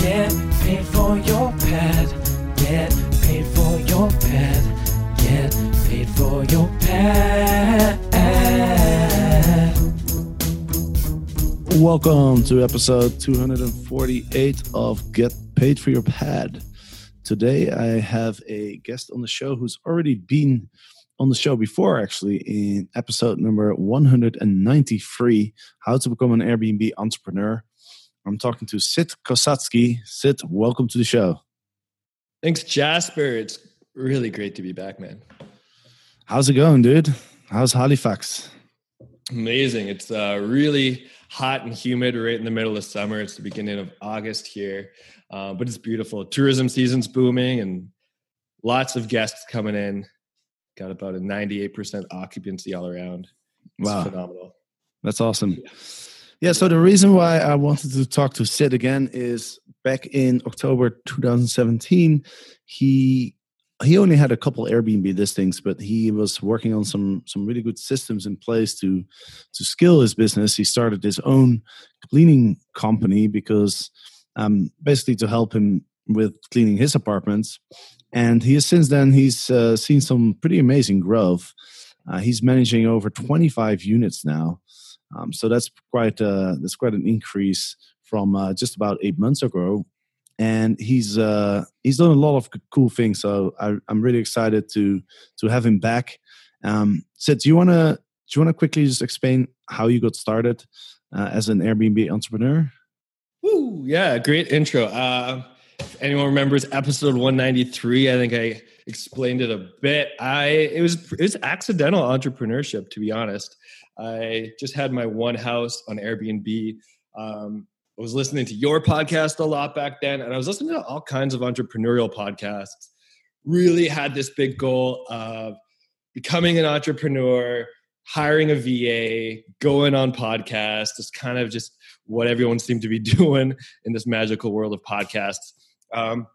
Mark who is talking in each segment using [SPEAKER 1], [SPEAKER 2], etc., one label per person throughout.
[SPEAKER 1] Get paid for your pad. Get paid for your pad. Get paid for your pad.
[SPEAKER 2] Welcome to episode 248 of Get Paid for Your Pad. Today I have a guest on the show who's already been on the show before, actually, in episode number 193 How to Become an Airbnb Entrepreneur. I'm talking to Sid Kosatsky. Sid, welcome to the show.
[SPEAKER 3] Thanks, Jasper. It's really great to be back, man.
[SPEAKER 2] How's it going, dude? How's Halifax?
[SPEAKER 3] Amazing. It's uh, really hot and humid right in the middle of summer. It's the beginning of August here, uh, but it's beautiful. Tourism season's booming and lots of guests coming in. Got about a 98% occupancy all around. It's
[SPEAKER 2] Wow.
[SPEAKER 3] phenomenal.
[SPEAKER 2] That's awesome. Yeah, so the reason why I wanted to talk to Sid again is back in October 2017, he he only had a couple Airbnb listings, but he was working on some some really good systems in place to to scale his business. He started his own cleaning company because um, basically to help him with cleaning his apartments. And he has since then he's uh, seen some pretty amazing growth. Uh, he's managing over 25 units now. Um, so that's quite uh, that's quite an increase from uh, just about eight months ago, and he's uh, he's done a lot of cool things. So I, I'm really excited to to have him back. Um, Sid, do you want to do you want to quickly just explain how you got started uh, as an Airbnb entrepreneur?
[SPEAKER 3] Woo, yeah, great intro. Uh, if anyone remembers episode 193, I think I explained it a bit. I it was it was accidental entrepreneurship, to be honest. I just had my one house on Airbnb. Um, I was listening to your podcast a lot back then, and I was listening to all kinds of entrepreneurial podcasts. Really had this big goal of becoming an entrepreneur, hiring a VA, going on podcasts, just kind of just what everyone seemed to be doing in this magical world of podcasts. Um,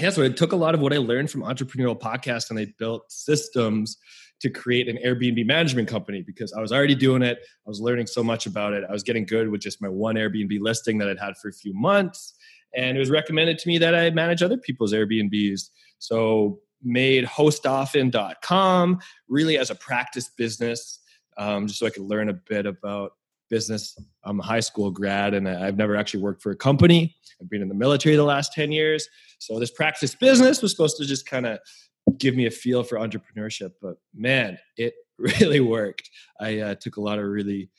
[SPEAKER 3] yeah, so I took a lot of what I learned from entrepreneurial podcasts and I built systems to create an Airbnb management company because I was already doing it. I was learning so much about it. I was getting good with just my one Airbnb listing that I'd had for a few months. And it was recommended to me that I manage other people's Airbnbs. So made hostoften.com really as a practice business, um, just so I could learn a bit about business. I'm a high school grad and I've never actually worked for a company. I've been in the military the last 10 years. So this practice business was supposed to just kind of give me a feel for entrepreneurship. But man, it really worked. I uh, took a lot of really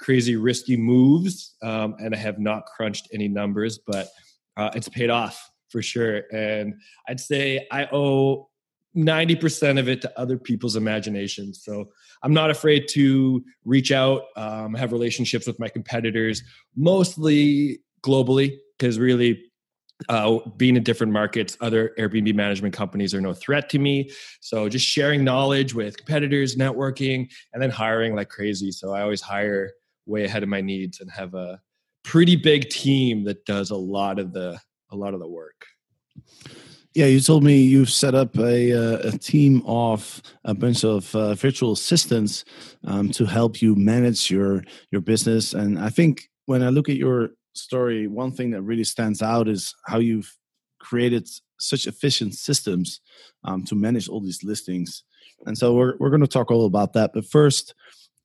[SPEAKER 3] crazy, risky moves um, and I have not crunched any numbers, but uh, it's paid off for sure. And I'd say I owe 90% of it to other people's imaginations. So I'm not afraid to reach out, um, have relationships with my competitors, mostly globally, because really uh, being in different markets, other Airbnb management companies are no threat to me. So just sharing knowledge with competitors, networking, and then hiring like crazy. So I always hire way ahead of my needs and have a pretty big team that does a lot of the a lot of the work.
[SPEAKER 2] Yeah, you told me you've set up a, uh, a team of a bunch of uh, virtual assistants um, to help you manage your your business. And I think when I look at your story, one thing that really stands out is how you've created such efficient systems um, to manage all these listings. And so we're we're going to talk all about that. But first,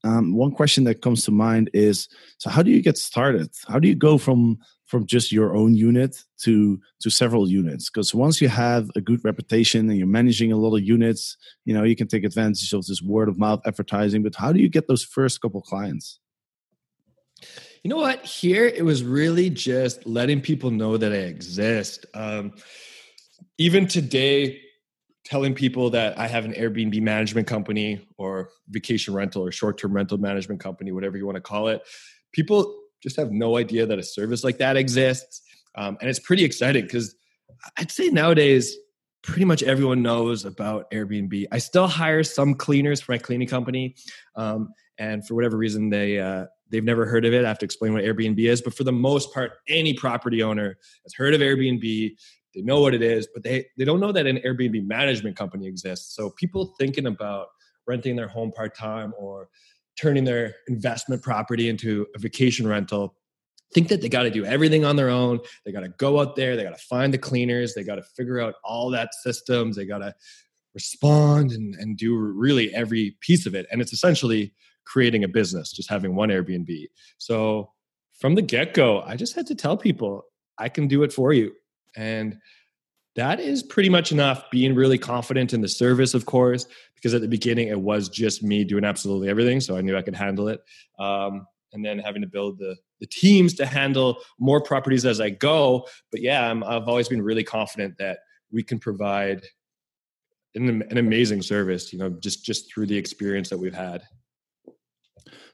[SPEAKER 2] um, one question that comes to mind is: so how do you get started? How do you go from from just your own unit to to several units because once you have a good reputation and you're managing a lot of units you know you can take advantage of this word of mouth advertising but how do you get those first couple clients
[SPEAKER 3] You know what? Here it was really just letting people know that I exist. Um, even today, telling people that I have an Airbnb management company or vacation rental or short term rental management company, whatever you want to call it, people just have no idea that a service like that exists. Um, and it's pretty exciting because I'd say nowadays, pretty much everyone knows about Airbnb. I still hire some cleaners for my cleaning company. Um, and for whatever reason, they, uh, they've never heard of it. I have to explain what Airbnb is. But for the most part, any property owner has heard of Airbnb. They know what it is, but they, they don't know that an Airbnb management company exists. So people thinking about renting their home part time or turning their investment property into a vacation rental think that they got to do everything on their own. They got to go out there, they got to find the cleaners, they got to figure out all that systems, they got to respond and, and do really every piece of it. And it's essentially creating a business, just having one Airbnb. So from the get go, I just had to tell people, I can do it for you. And that is pretty much enough. Being really confident in the service, of course, because at the beginning it was just me doing absolutely everything. So I knew I could handle it. Um, and then having to build the, the teams to handle more properties as I go. But yeah, i have always been really confident that we can provide an, an amazing service, you know, just, just through the experience that we've had.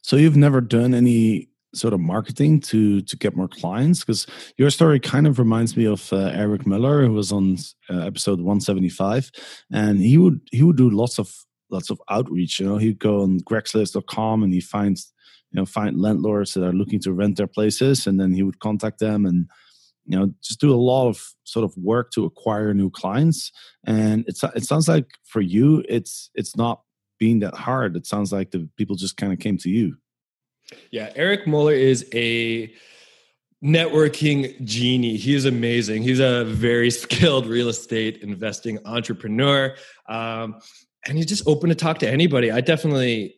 [SPEAKER 2] So you've never done any sort of marketing to to get more clients because your story kind of reminds me of uh, Eric Moeller who was on uh, episode 175 and he would he would do lots of lots of outreach you know? He'd go on craigslist.com and he finds you know find landlords that are looking to rent their places and then he would contact them and you know just do a lot of sort of work to acquire new clients. And it's it sounds like for you it's it's not being that hard. It sounds like the people just kind of came to you
[SPEAKER 3] yeah, Eric Moeller is a networking genie. He's amazing. He's a very skilled real estate investing entrepreneur. Um, and he's just open to talk to anybody. I definitely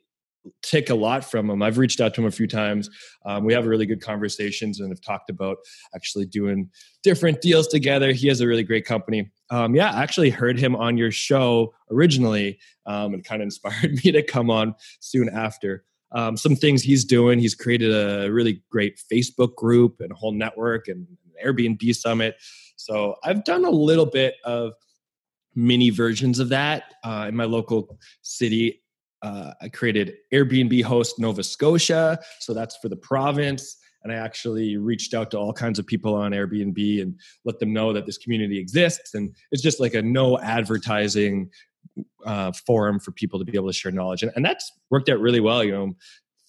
[SPEAKER 3] take a lot from him. I've reached out to him a few times. Um, we have really good conversations and have talked about actually doing different deals together. He has a really great company. Um, yeah, I actually heard him on your show originally um, and kind of inspired me to come on soon after um, some things he's doing. He's created a really great Facebook group and a whole network and Airbnb summit. So I've done a little bit of mini versions of that uh, in my local city. Uh, I created Airbnb host Nova Scotia. So that's for the province. And I actually reached out to all kinds of people on Airbnb and let them know that this community exists. And it's just like a no advertising uh, forum for people to be able to share knowledge, and, and that's worked out really well. You know,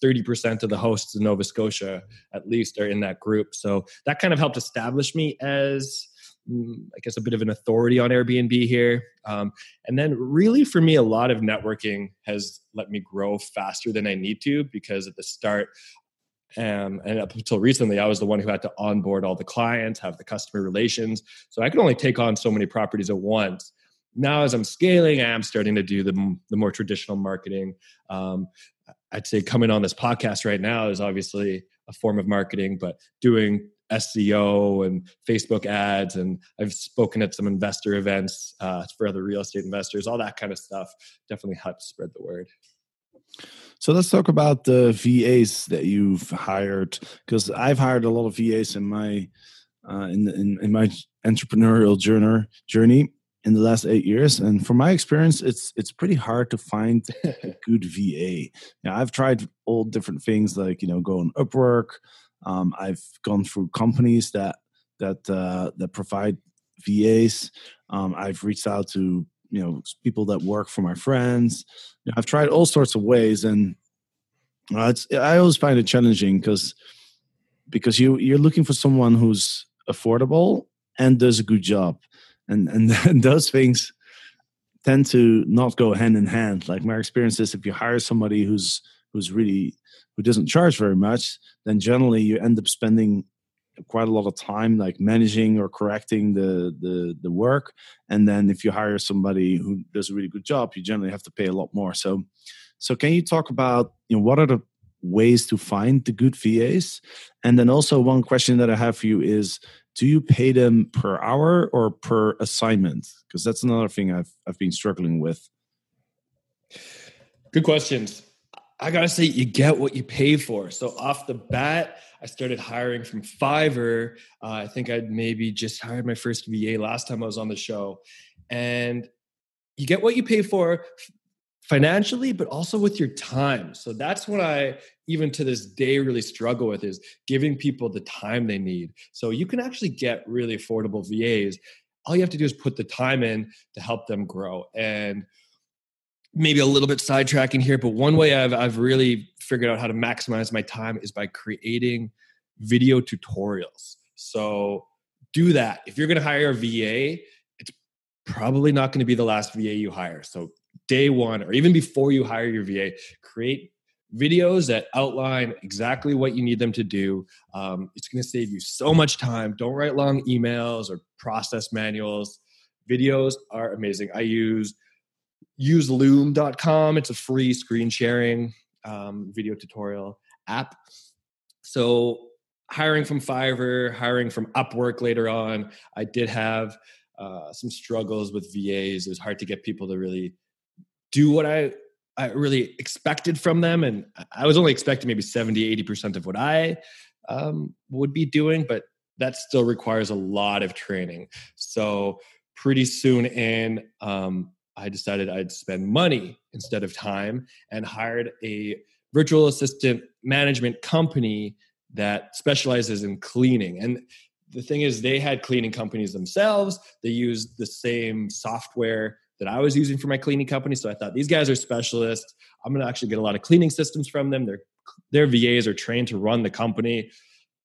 [SPEAKER 3] 30% of the hosts in Nova Scotia, at least, are in that group. So that kind of helped establish me as, mm, I guess, a bit of an authority on Airbnb here. Um, and then, really, for me, a lot of networking has let me grow faster than I need to because at the start, um, and up until recently, I was the one who had to onboard all the clients, have the customer relations. So I could only take on so many properties at once now as I'm scaling, I am starting to do the, the more traditional marketing. Um, I'd say coming on this podcast right now is obviously a form of marketing, but doing SEO and Facebook ads, and I've spoken at some investor events uh, for other real estate investors. All that kind of stuff definitely helps spread the word.
[SPEAKER 2] So let's talk about the VAs that you've hired, because I've hired a lot of VAs in my uh, in, in, in my entrepreneurial journey journey, in the last eight years and from my experience it's it's pretty hard to find a good va yeah i've tried all different things like you know go on upwork. Um, i've gone through companies that that uh, that provide vas um, i've reached out to you know people that work for my friends. You know, i've tried all sorts of ways and uh, it's i always find it challenging because because you you're looking for someone who's affordable and does a good job and and, and those things tend to not go hand in hand. Like my experience is, if you hire somebody who's who's really who doesn't charge very much, then generally you end up spending quite a lot of time like managing or correcting the the the work. And then if you hire somebody who does a really good job you generally have to pay a lot more. So so can you talk about you know what are the ways to find the good vas and then also one question that i have for you is do you pay them per hour or per assignment? Because that's another thing I've I've been struggling with.
[SPEAKER 3] Good questions. I gotta say, you get what you pay for. So off the bat, I started hiring from Fiverr. Uh, I think I'd maybe just hired my first VA last time I was on the show, and you get what you pay for financially, but also with your time. So that's what I even to this day really struggle with is giving people the time they need. So you can actually get really affordable VAs. All you have to do is put the time in to help them grow. And maybe a little bit sidetracking here, but one way I've I've really figured out how to maximize my time is by creating video tutorials. So do that. If you're going to hire a VA, it's probably not going to be the last VA you hire. So day one or even before you hire your VA, create videos that outline exactly what you need them to do. Um, it's going to save you so much time. Don't write long emails or process manuals. Videos are amazing. I use use loom.com. It's a free screen sharing um, video tutorial app. So hiring from Fiverr, hiring from Upwork later on, I did have uh, some struggles with VAs. It was hard to get people to really do what I I really expected from them, and I was only expecting maybe 70, 80 percent of what I um, would be doing, but that still requires a lot of training. So pretty soon in, um, I decided I'd spend money instead of time and hired a virtual assistant management company that specializes in cleaning. And the thing is, they had cleaning companies themselves. They used the same software that I was using for my cleaning company. So I thought these guys are specialists. I'm going to actually get a lot of cleaning systems from them. Their their VAs are trained to run the company.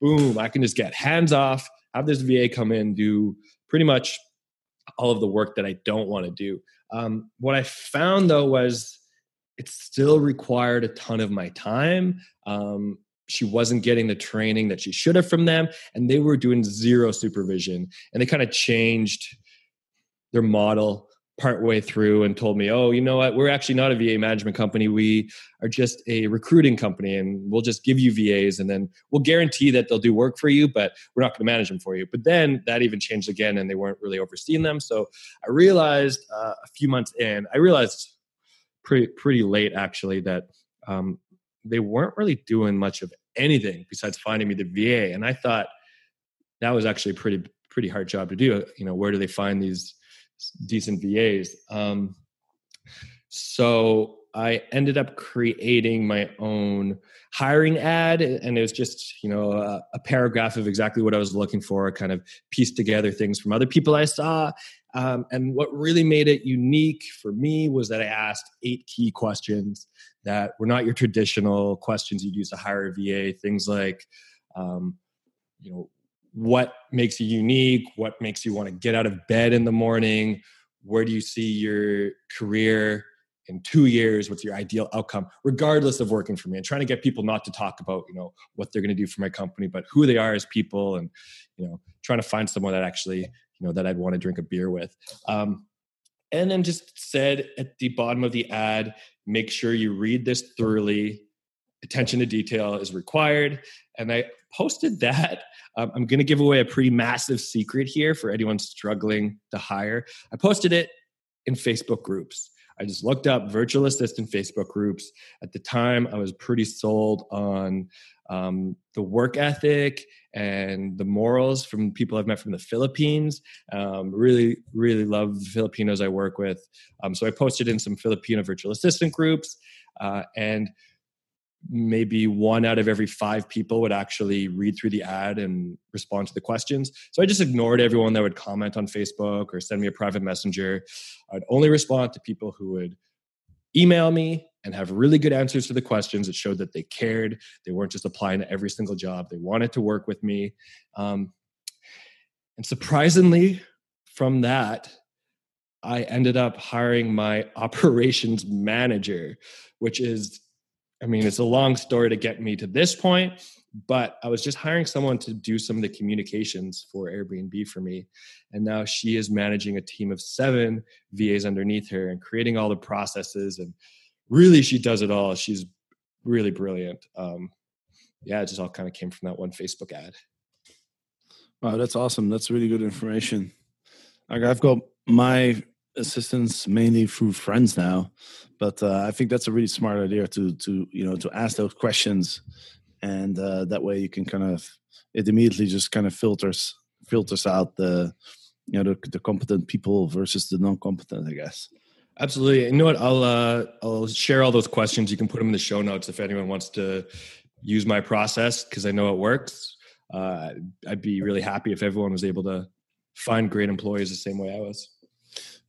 [SPEAKER 3] Boom! I can just get hands off. Have this VA come in do pretty much all of the work that I don't want to do. Um, what I found though was it still required a ton of my time. Um, she wasn't getting the training that she should have from them, and they were doing zero supervision. And they kind of changed their model part way through and told me, "Oh, you know what? We're actually not a VA management company. We are just a recruiting company, and we'll just give you VAs, and then we'll guarantee that they'll do work for you, but we're not going to manage them for you." But then that even changed again, and they weren't really overseeing them. So I realized uh, a few months in, I realized pretty pretty late actually that um, they weren't really doing much of anything besides finding me the VA, and I thought that was actually pretty pretty hard job to do. You know, where do they find these decent VAs. Um, so I ended up creating my own hiring ad, and it was just you know a, a, paragraph of exactly what I was looking for. Kind of pieced together things from other people I saw, um, and what really made it unique for me was that I asked eight key questions that were not your traditional questions you'd use to hire a VA. Things like, um, you know, what makes you unique what makes you want to get out of bed in the morning? Where do you see your career in two years? What's your ideal outcome? Regardless of working for me and trying to get people not to talk about you know what they're going to do for my company but who they are as people and you know trying to find someone that actually you know that i'd want to drink a beer with. Um, and then just said at the bottom of the ad make sure you read this thoroughly attention to detail is required and i posted that um, I'm going to give away a pretty massive secret here for anyone struggling to hire. I posted it in Facebook groups. I just looked up virtual assistant Facebook groups. At the time, I was pretty sold on um, the work ethic and the morals from people I've met from the Philippines. Um, really, really love the Filipinos I work with. Um, so I posted in some Filipino virtual assistant groups. Uh, and maybe one out of every five people would actually read through the ad and respond to the questions. So I just ignored everyone that would comment on Facebook or send me a private messenger. I'd only respond to people who would email me and have really good answers to the questions that showed that they cared. They weren't just applying to every single job, they wanted to work with me. Um, and surprisingly, from that, I ended up hiring my operations manager, which is I mean, it's a long story to get me to this point, but I was just hiring someone to do some of the communications for Airbnb for me. And now she is managing a team of seven VAs underneath her and creating all the processes. And really, she does it all. She's really brilliant. Um, yeah, it just all kind of came from that one Facebook ad.
[SPEAKER 2] Wow, that's awesome. That's really good information. Like I've got my assistants mainly through friends now but uh, i think that's a really smart idea to to you know to ask those questions and uh, that way you can kind of it immediately just kind of filters filters out the you know the, the competent people versus the non-competent i guess
[SPEAKER 3] Absolutely. You know what? I'll uh, I'll share all those questions. You can put them in the show notes if anyone wants to use my process because I know it works. Uh, I'd be really happy if everyone was able to find great employees the same way I was.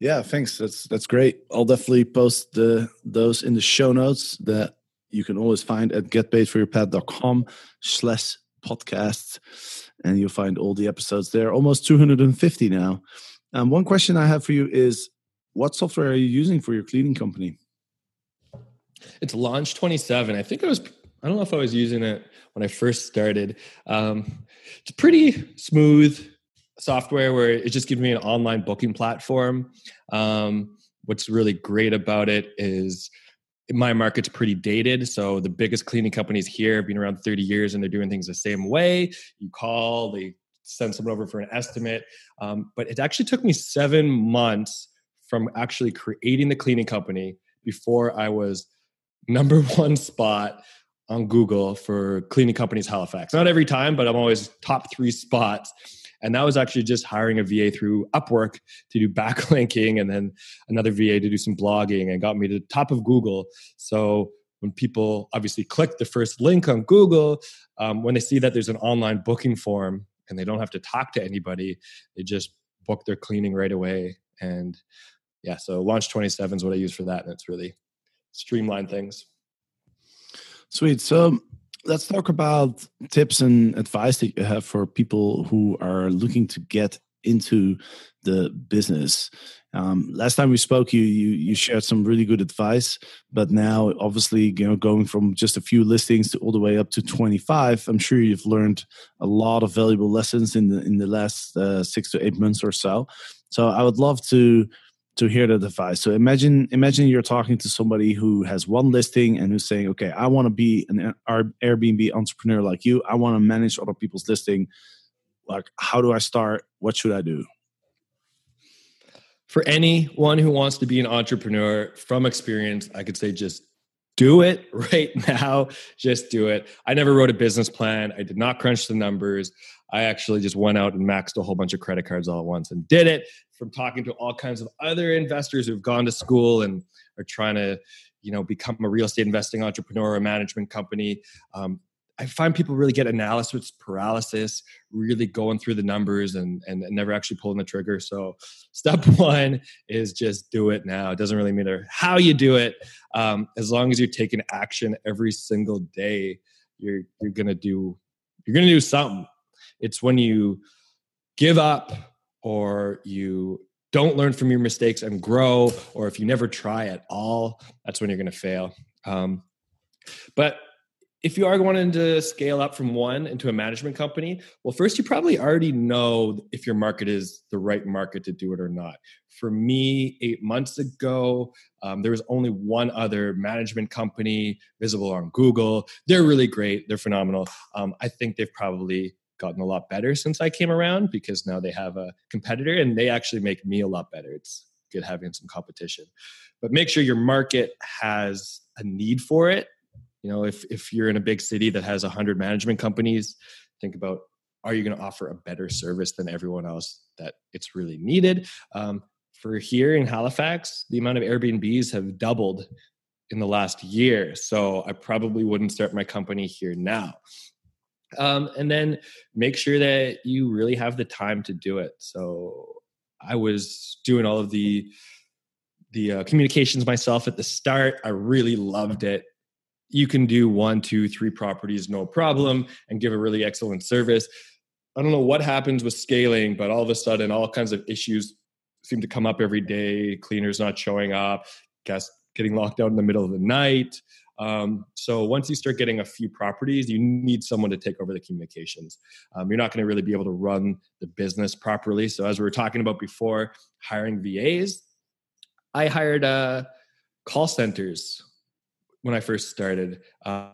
[SPEAKER 2] Yeah, thanks. That's that's great. I'll definitely post the those in the show notes that you can always find at getpaidforyourpad.com slash podcasts. And you'll find all the episodes there. Almost 250 now. Um, one question I have for you is what software are you using for your cleaning company?
[SPEAKER 3] It's Launch 27. I think I was, I don't know if I was using it when I first started. Um, it's pretty smooth software where it just gives me an online booking platform. Um, what's really great about it is my market's pretty dated. So the biggest cleaning companies here have been around 30 years and they're doing things the same way. You call, they send someone over for an estimate. Um, but it actually took me seven months from actually creating the cleaning company before I was number one spot on Google for cleaning companies Halifax. Not every time, but I'm always top three spots. And that was actually just hiring a VA through Upwork to do backlinking and then another VA to do some blogging and got me to the top of Google. So when people obviously click the first link on Google, um, when they see that there's an online booking form and they don't have to talk to anybody, they just book their cleaning right away. And yeah, so Launch 27 is what I use for that. And it's really streamlined things.
[SPEAKER 2] Sweet. So let's talk about tips and advice that you have for people who are looking to get into the business. Um, last time we spoke, you, you you shared some really good advice, but now obviously you know going from just a few listings to all the way up to twenty five, I'm sure you've learned a lot of valuable lessons in the in the last uh, six to eight months or so. So I would love to to hear that advice. So imagine imagine you're talking to somebody who has one listing and who's saying, "Okay, I want to be an Airbnb entrepreneur like you. I want to manage other people's listing. Like, how do I start? What should I do?"
[SPEAKER 3] For anyone who wants to be an entrepreneur from experience, I could say just do it right now. Just do it. I never wrote a business plan. I did not crunch the numbers. I actually just went out and maxed a whole bunch of credit cards all at once and did it from talking to all kinds of other investors who've gone to school and are trying to, you know, become a real estate investing entrepreneur or a management company. Um, I find people really get analysis paralysis, really going through the numbers and, and, and never actually pulling the trigger. So, step one is just do it now. It doesn't really matter how you do it, um, as long as you're taking action every single day. You're you're gonna do you're gonna do something. It's when you give up or you don't learn from your mistakes and grow, or if you never try at all, that's when you're going to fail. Um, but if you are wanting to scale up from one into a management company, well, first you probably already know if your market is the right market to do it or not. For me, eight months ago, um, there was only one other management company visible on Google. They're really great. They're phenomenal. Um, I think they've probably gotten a lot better since I came around because now they have a competitor and they actually make me a lot better. It's good having some competition. But make sure your market has a need for it. You know, if if you're in a big city that has 100 management companies, think about are you going to offer a better service than everyone else that it's really needed? Um, for here in Halifax, the amount of Airbnbs have doubled in the last year. So I probably wouldn't start my company here now. Um, and then make sure that you really have the time to do it. So I was doing all of the the uh, communications myself at the start. I really loved it. You can do one, two, three properties, no problem, and give a really excellent service. I don't know what happens with scaling, but all of a sudden, all kinds of issues seem to come up every day. Cleaners not showing up, guests getting locked out in the middle of the night, um, so once you start getting a few properties, you need someone to take over the communications. Um, you're not going to really be able to run the business properly. So as we were talking about before, hiring VAs, I hired uh, call centers when I first started. Uh,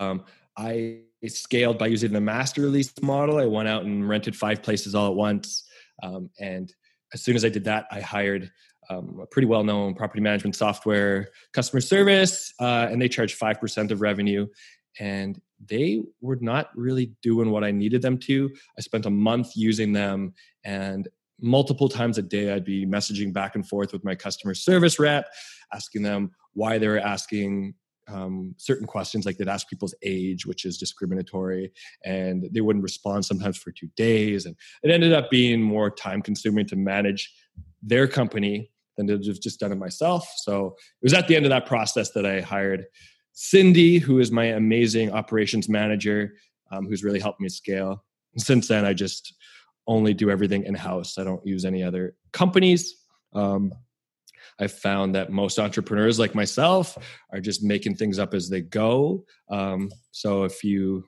[SPEAKER 3] um, I scaled by using the master lease model. I went out and rented five places all at once. Um, and as soon as I did that, I hired um, a pretty well known property management software customer service, uh, and they charge 5% of revenue. And they were not really doing what I needed them to. I spent a month using them, and multiple times a day i'd be messaging back and forth with my customer service rep asking them why they were asking um, certain questions like they'd ask people's age which is discriminatory and they wouldn't respond sometimes for two days and it ended up being more time consuming to manage their company than to have just done it myself so it was at the end of that process that i hired cindy who is my amazing operations manager um, who's really helped me scale and since then i just only do everything in house i don't use any other companies um, I've found that most entrepreneurs like myself are just making things up as they go. Um, so if you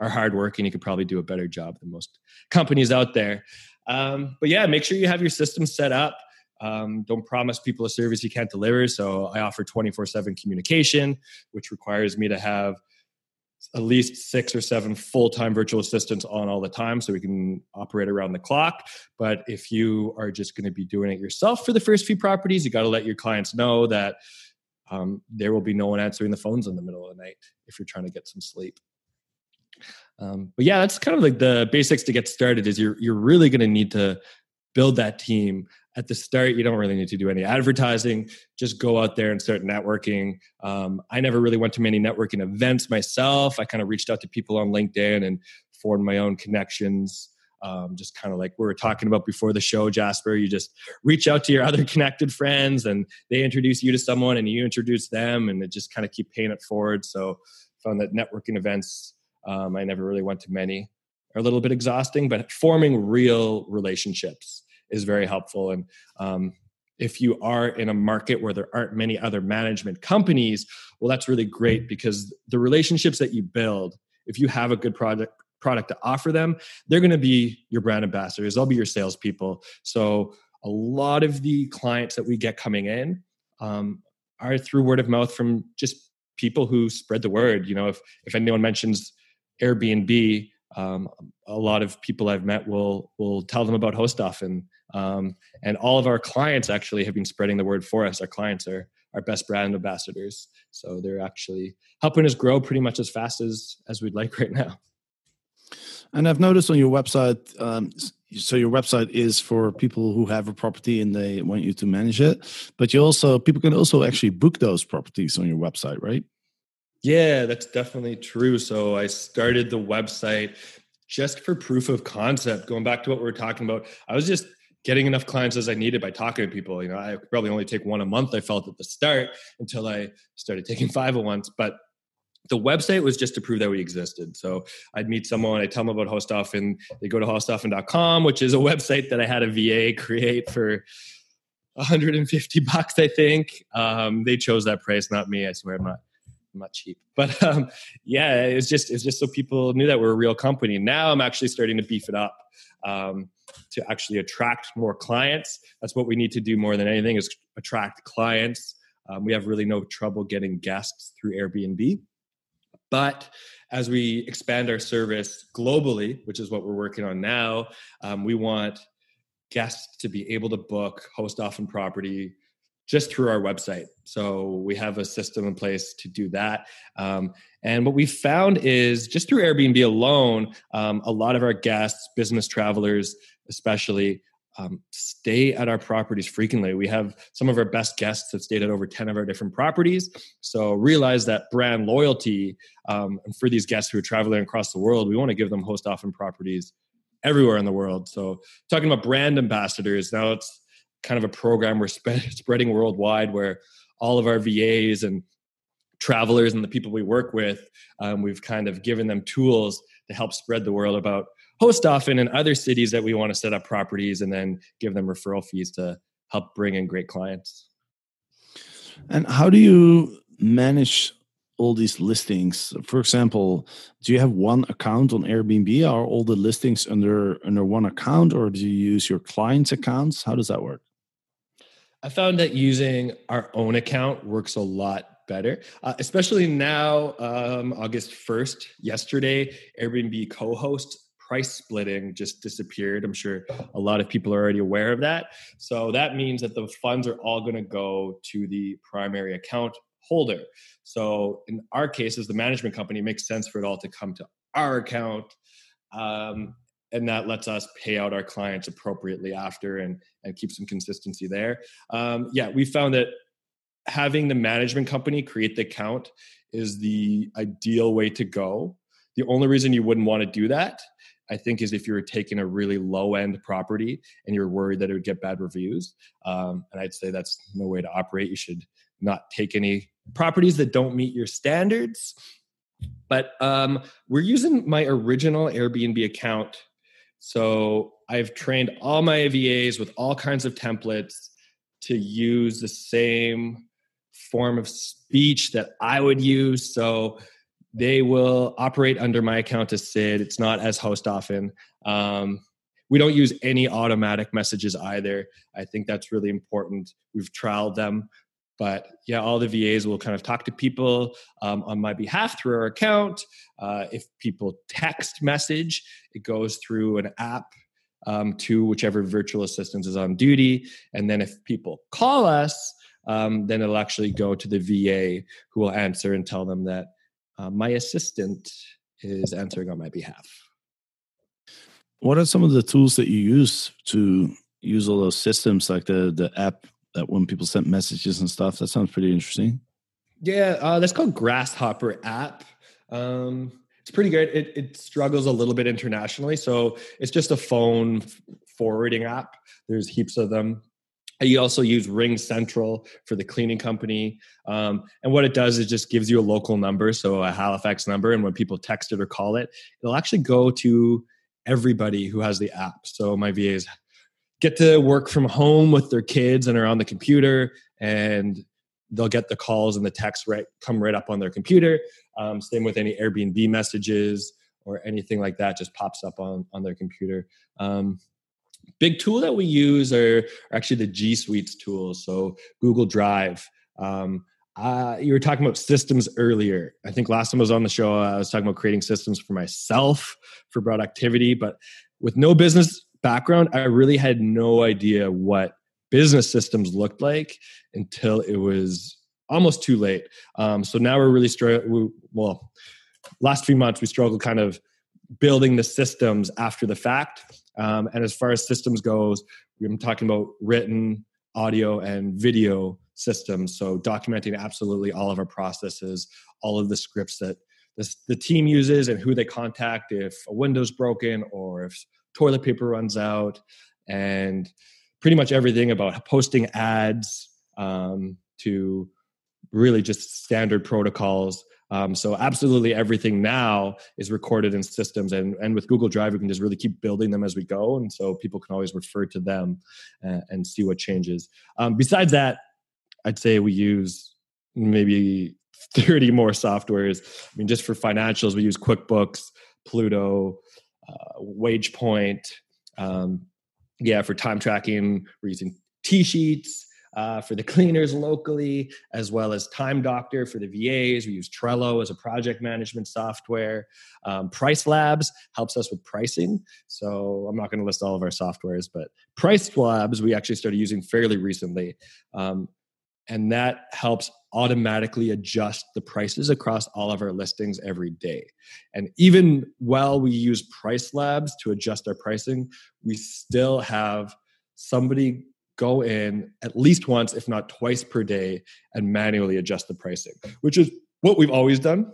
[SPEAKER 3] are hardworking, you could probably do a better job than most companies out there. Um, but yeah, make sure you have your system set up. Um, don't promise people a service you can't deliver. So I offer 24 7 communication, which requires me to have at least six or seven full-time virtual assistants on all the time so we can operate around the clock but if you are just going to be doing it yourself for the first few properties you got to let your clients know that um, there will be no one answering the phones in the middle of the night if you're trying to get some sleep um, but yeah that's kind of like the basics to get started is you're, you're really going to need to build that team at the start you don't really need to do any advertising. Just go out there and start networking. Um, i never really went to many networking events myself. I kind of reached out to people on linkedin and formed my own connections. Um, just kind of like we were talking about before the show jasper you just reach out to your other connected friends and they introduce you to someone and you introduce them and it just kind of keep paying it forward. So found that networking events um, i never really went to many. Are a little bit exhausting but forming real relationships is very helpful. And um, if you are in a market where there aren't many other management companies, well, that's really great because the relationships that you build, if you have a good product product to offer them, they're going to be your brand ambassadors. They'll be your salespeople. So a lot of the clients that we get coming in um, are through word of mouth from just people who spread the word. You know, if if anyone mentions Airbnb, um, a lot of people I've met will will tell them about HostOff and um, and all of our clients actually have been spreading the word for us. Our clients are our best brand ambassadors, so they're actually helping us grow pretty much as fast as as we'd like right now.
[SPEAKER 2] And I've noticed on your website, um, so your website is for people who have a property and they want you to manage it, but you also people can also actually book those properties on your website, right?
[SPEAKER 3] Yeah, that's definitely true. So I started the website just for proof of concept. Going back to what we were talking about, I was just getting enough clients as I needed by talking to people. You know, I probably only take one a month. I felt at the start until I started taking five at once. But the website was just to prove that we existed. So I'd meet someone, I tell them about HostOff, and they go to hostoffen.com, which is a website that I had a VA create for 150 bucks, I think. Um, they chose that price, not me. I swear I'm not not cheap. But um, yeah, it's just it's just so people knew that we're a real company. Now I'm actually starting to beef it up um, to actually attract more clients. That's what we need to do more than anything is attract clients. Um, we have really no trouble getting guests through Airbnb. But as we expand our service globally, which is what we're working on now, um, we want guests to be able to book HostOff and property just through our website. So we have a system in place to do that. Um, and what we found is just through Airbnb alone, um, a lot of our guests, business travelers especially, um, stay at our properties frequently. We have some of our best guests have stayed at over 10 of our different properties. So realize that brand loyalty um, and for these guests who are traveling across the world, we want to give them host often properties everywhere in the world. So talking about brand ambassadors, now it's kind of a program we're sp- spreading worldwide where all of our VAs and travelers and the people we work with, um, we've kind of given them tools to help spread the word about host often in other cities that we want to set up properties and then give them referral fees to help bring in great clients.
[SPEAKER 2] And how do you manage all these listings? For example, do you have one account on Airbnb? Are all the listings under under one account, or do you use your clients' accounts? How does that work?
[SPEAKER 3] I found that using our own account works a lot better, uh, especially now, um, August 1st, yesterday, Airbnb co host price splitting just disappeared. I'm sure a lot of people are already aware of that. So that means that the funds are all going to go to the primary account holder. So in our case, as the management company, it makes sense for it all to come to our account. Um, and that lets us pay out our clients appropriately after and and keep some consistency there. Um, yeah, we found that having the management company create the account is the ideal way to go. The only reason you wouldn't want to do that, I think, is if you were taking a really low end property and you're worried that it would get bad reviews. Um, and I'd say that's no way to operate. You should not take any properties that don't meet your standards. But um, we're using my original Airbnb account. So I've trained all my VAs with all kinds of templates to use the same form of speech that I would use. So they will operate under my account as Sid. It's not as host often. Um, we don't use any automatic messages either. I think that's really important. We've trialed them. But yeah, all the VAs will kind of talk to people um, on my behalf through our account. Uh, if people text message, it goes through an app um, to whichever virtual assistant is on duty. And then if people call us, um, then it'll actually go to the VA who will answer and tell them that uh, my assistant is answering on my behalf.
[SPEAKER 2] What are some of the tools that you use to use all those systems, like the the app that when people sent messages and stuff? That sounds pretty interesting.
[SPEAKER 3] Yeah, uh, that's called Grasshopper app. Um, it's pretty good. It, it struggles a little bit internationally, so it's just a phone forwarding app. There's heaps of them. You also use RingCentral for the cleaning company. Um, and what it does is just gives you a local number, so a Halifax number. And when people text it or call it, it'll actually go to everybody who has the app. So my VAs get to work from home with their kids and are on the computer and they'll get the calls and the texts right come right up on their computer. Um, same with any Airbnb messages or anything like that just pops up on, on their computer. Um, big tool that we use are, are actually the G Suites tools. So Google Drive. Um, uh, you were talking about systems earlier. I think last time I was on the show, I was talking about creating systems for myself for productivity. But with no business background, I really had no idea what business systems looked like until it was almost too late. Um, so now we're really struggling. Well, last few months we struggled kind of building the systems after the fact. Um, and as far as systems goes, I'm talking about written, audio, and video systems. So documenting absolutely all of our processes, all of the scripts that the, the team uses, and who they contact if a window's broken or if toilet paper runs out, and pretty much everything about posting ads um, to really just standard protocols um, so absolutely everything now is recorded in systems, and and with Google Drive, we can just really keep building them as we go, and so people can always refer to them and, and see what changes. Um, besides that, I'd say we use maybe 30 more softwares. I mean, just for financials, we use QuickBooks, Plooto, uh, WagePoint. Um, yeah, for time tracking, we're using TSheets uh, for the cleaners locally, as well as Time Doctor for the VAs. We use Trello as a project management software. Um, PriceLabs helps us with pricing. So I'm not going to list all of our softwares, but PriceLabs we actually started using fairly recently. Um, and that helps automatically adjust the prices across all of our listings every day. And even while we use PriceLabs to adjust our pricing, we still have somebody go in at least once, if not twice per day, and manually adjust the pricing, which is what we've always done.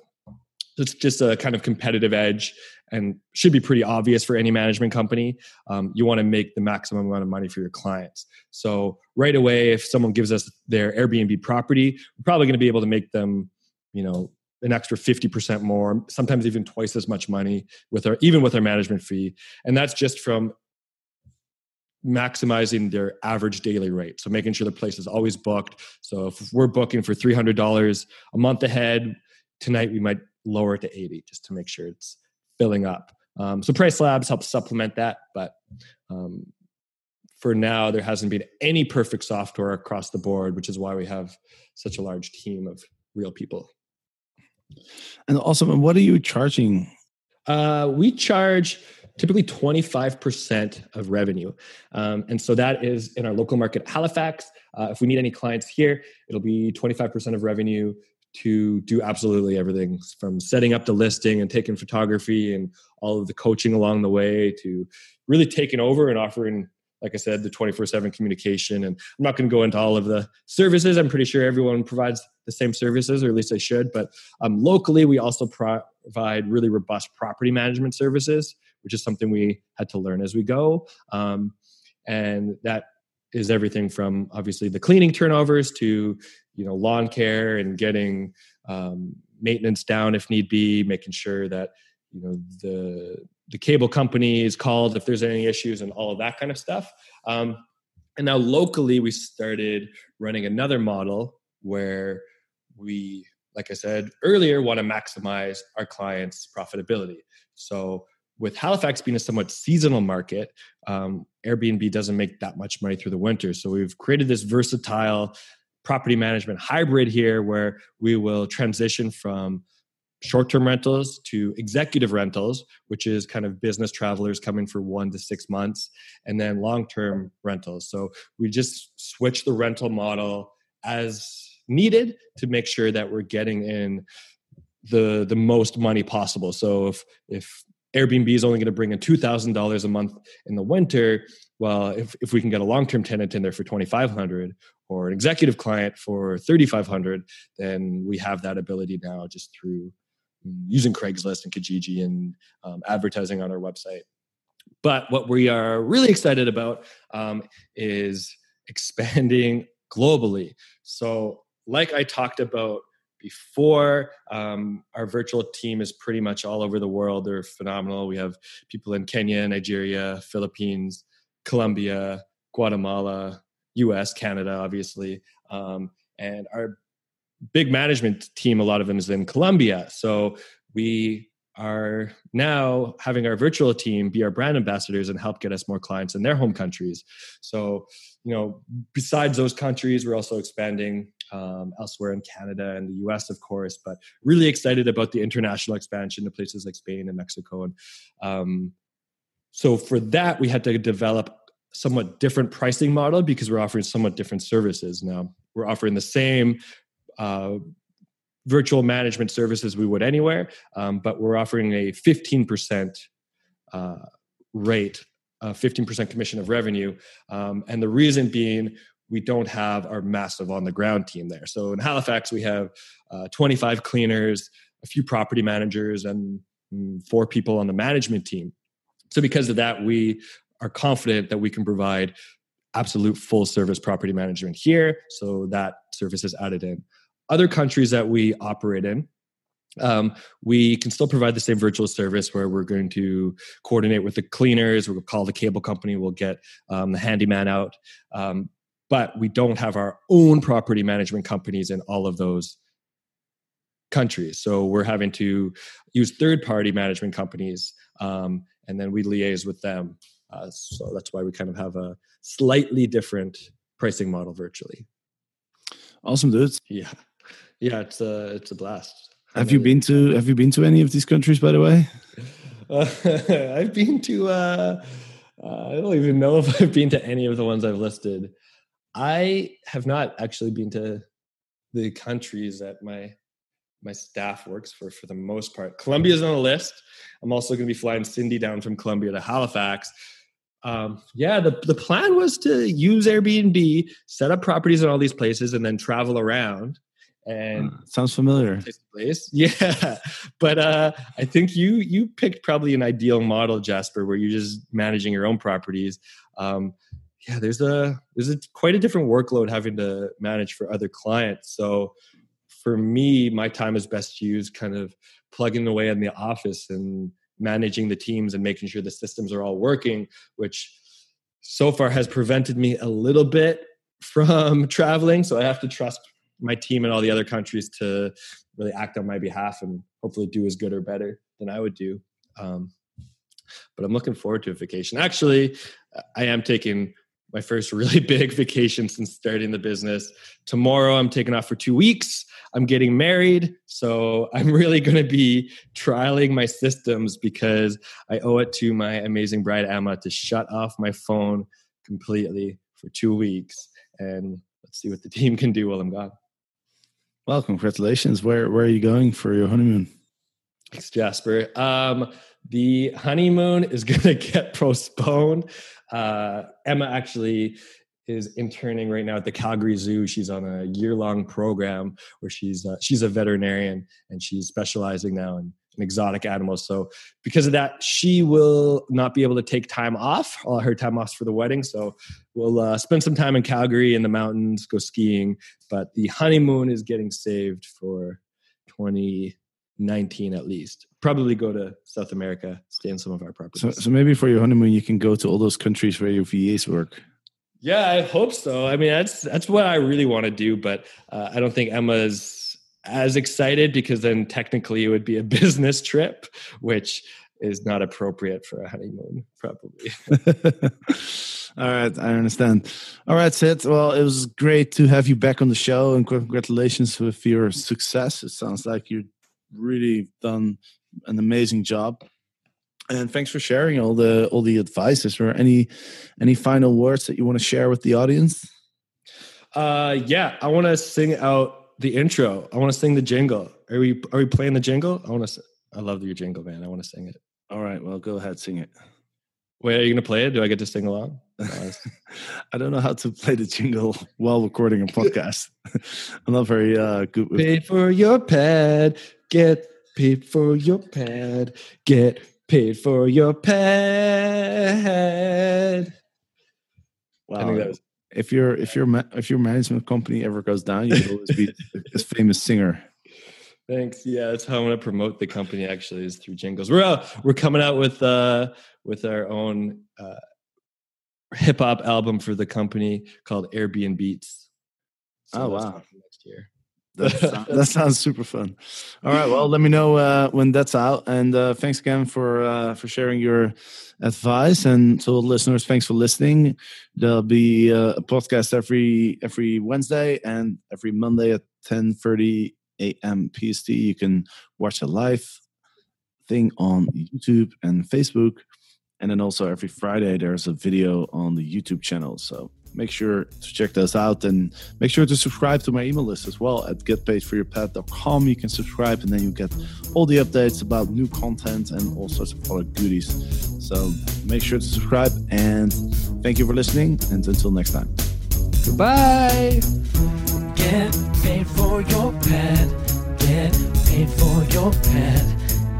[SPEAKER 3] It's just a kind of competitive edge and should be pretty obvious for any management company. Um, you want to make the maximum amount of money for your clients. So, right away, if someone gives us their Airbnb property, we're probably going to be able to make them, you know, an extra 50% more, sometimes even twice as much money with our even with our management fee. And that's just from maximizing their average daily rate. So making sure the place is always booked. So if we're booking for $300 a month ahead, tonight we might lower to 80 just to make sure it's filling up. Um, so PriceLabs helps supplement that, but um, for now there hasn't been any perfect software across the board, which is why we have such a large team of real people.
[SPEAKER 2] And also, what are you charging?
[SPEAKER 3] Uh, we charge typically 25% of revenue. Um, and so that is in our local market, Halifax. Uh, if we need any clients here, it'll be 25% of revenue to do absolutely everything from setting up the listing and taking photography and all of the coaching along the way to really taking over and offering like I said, the 24 7 communication. And I'm not going to go into all of the services. I'm pretty sure everyone provides the same services, or at least they should. But um, locally, we also pro- provide really robust property management services, which is something we had to learn as we go. Um, and that is everything from obviously the cleaning turnovers to you know lawn care and getting um, maintenance down if need be making sure that you know the the cable company is called if there's any issues and all of that kind of stuff. Um, and now locally we started running another model where we like i said earlier want to maximize our clients profitability. So with halifax being a somewhat seasonal market um, airbnb doesn't make that much money through the winter. So we've created this versatile property management hybrid here where we will transition from short term rentals to executive rentals, which is kind of business travelers coming for one to six months, and then long term rentals. So we just switch the rental model as needed to make sure that we're getting in the the most money possible. So if if Airbnb is only going to bring in two thousand dollars a month in the winter, well, if if we can get a long term tenant in there for twenty five hundred or an executive client for thirty five hundred, then we have that ability now just through using Craigslist and Kijiji and um, advertising on our website. But what we are really excited about um, is expanding globally. So, like I talked about before, um, our virtual team is pretty much all over the world. They're phenomenal. We have people in Kenya, Nigeria, Philippines, Colombia, Guatemala, US, Canada, obviously. Um, and our big management team, a lot of them is in Colombia. So we are now having our virtual team be our brand ambassadors and help get us more clients in their home countries. So, you know, besides those countries, we're also expanding um, elsewhere in Canada and the US, of course, but really excited about the international expansion to places like Spain and Mexico. And um, so for that, we had to develop somewhat different pricing model because we're offering somewhat different services now. We're offering the same uh, virtual management services we would anywhere, um, but we're offering a 15% uh, rate, a 15% commission of revenue. Um, and the reason being, we don't have our massive on the ground team there. So in Halifax, we have uh, 25 cleaners, a few property managers, and mm, four people on the management team. So because of that, we are confident that we can provide absolute full service property management here. So that service is added in other countries that we operate in, um, we can still provide the same virtual service where we're going to coordinate with the cleaners, we'll call the cable company, we'll get um, the handyman out. Um, but we don't have our own property management companies in all of those countries. So we're having to use third party management companies um, and then we liaise with them. Uh, so that's why we kind of have a slightly different pricing model virtually.
[SPEAKER 2] Awesome, dude.
[SPEAKER 3] Yeah. Yeah, it's a it's a blast.
[SPEAKER 2] Have you been to Have you been to any of these countries, by the way?
[SPEAKER 3] Uh, I've been to. Uh, uh, I don't even know if I've been to any of the ones I've listed. I have not actually been to the countries that my my staff works for for the most part. Colombia's on the list. I'm also going to be flying Cindy down from Colombia to Halifax. Um, yeah, the, the plan was to use Airbnb, set up properties in all these places, and then travel around and uh,
[SPEAKER 2] sounds familiar
[SPEAKER 3] place yeah but uh i think you you picked probably an ideal model jasper where you're just managing your own properties um yeah there's a there's a quite a different workload having to manage for other clients so for me my time is best used kind of plugging away in the office and managing the teams and making sure the systems are all working which so far has prevented me a little bit from traveling so i have to trust my team and all the other countries to really act on my behalf and hopefully do as good or better than I would do. Um, but I'm looking forward to a vacation. Actually, I am taking my first really big vacation since starting the business. Tomorrow, I'm taking off for two weeks. I'm getting married. So I'm really going to be trialing my systems because I owe it to my amazing bride, Emma, to shut off my phone completely for two weeks. And let's see what the team can do while I'm gone.
[SPEAKER 2] Well, congratulations. Where where are you going for your honeymoon?
[SPEAKER 3] Thanks, Jasper. Um, the honeymoon is going to get postponed. Uh, Emma actually is interning right now at the Calgary Zoo. She's on a year-long program where she's uh, she's a veterinarian and she's specializing now in, in, exotic animals. So because of that, she will not be able to take time off. All her time off for the wedding. So we'll uh, spend some time in Calgary in the mountains, go skiing. But the honeymoon is getting saved for 2019 at least. Probably go to South America, stay in some of our properties.
[SPEAKER 2] So, so maybe for your honeymoon, you can go to all those countries where your VAs work.
[SPEAKER 3] Yeah, I hope so. I mean, that's that's what I really want to do, but uh, I don't think Emma's as excited because then technically it would be a business trip, which is not appropriate for a honeymoon, probably.
[SPEAKER 2] All right, I understand. All right, Sid. Well, it was great to have you back on the show, and congratulations with your success. It sounds like you've really done an amazing job. And thanks for sharing all the all the advice. Is there any any final words that you want to share with the audience?
[SPEAKER 3] Uh yeah i want to sing out the intro. I want to sing the jingle. Are we are we playing the jingle? I want to i love your jingle man. I want to sing it.
[SPEAKER 2] All right well go ahead sing it.
[SPEAKER 3] Wait are you gonna play it? Do i get to sing along
[SPEAKER 2] i don't know how to play the jingle while recording a podcast i'm not very uh good
[SPEAKER 3] with paid for your pad get paid for your pad get paid for your pad.
[SPEAKER 2] Wow. if your if your if your management company ever goes down, you will always be this famous singer.
[SPEAKER 3] Thanks. Yeah, that's how I'm to promote the company. Actually, is through jingles. We're out. we're coming out with uh with our own uh, hip hop album for the company called Airbnb Beats.
[SPEAKER 2] So oh wow! Next year. That, sounds, that sounds super fun. All right, well, let me know uh, when that's out, and uh, thanks again for uh, for sharing your advice. And to all the listeners, thanks for listening. There'll be uh, a podcast every every Wednesday and every Monday at ten thirty a.m. PST. You can watch a live thing on YouTube and Facebook, and then also every Friday there's a video on the YouTube channel. So make sure to check those out and make sure to subscribe to my email list as well at getpaidforyourpad.com. You can subscribe and then you get all the updates about new content and all sorts of product goodies. So make sure to subscribe and thank you for listening. And until next time.
[SPEAKER 3] Goodbye.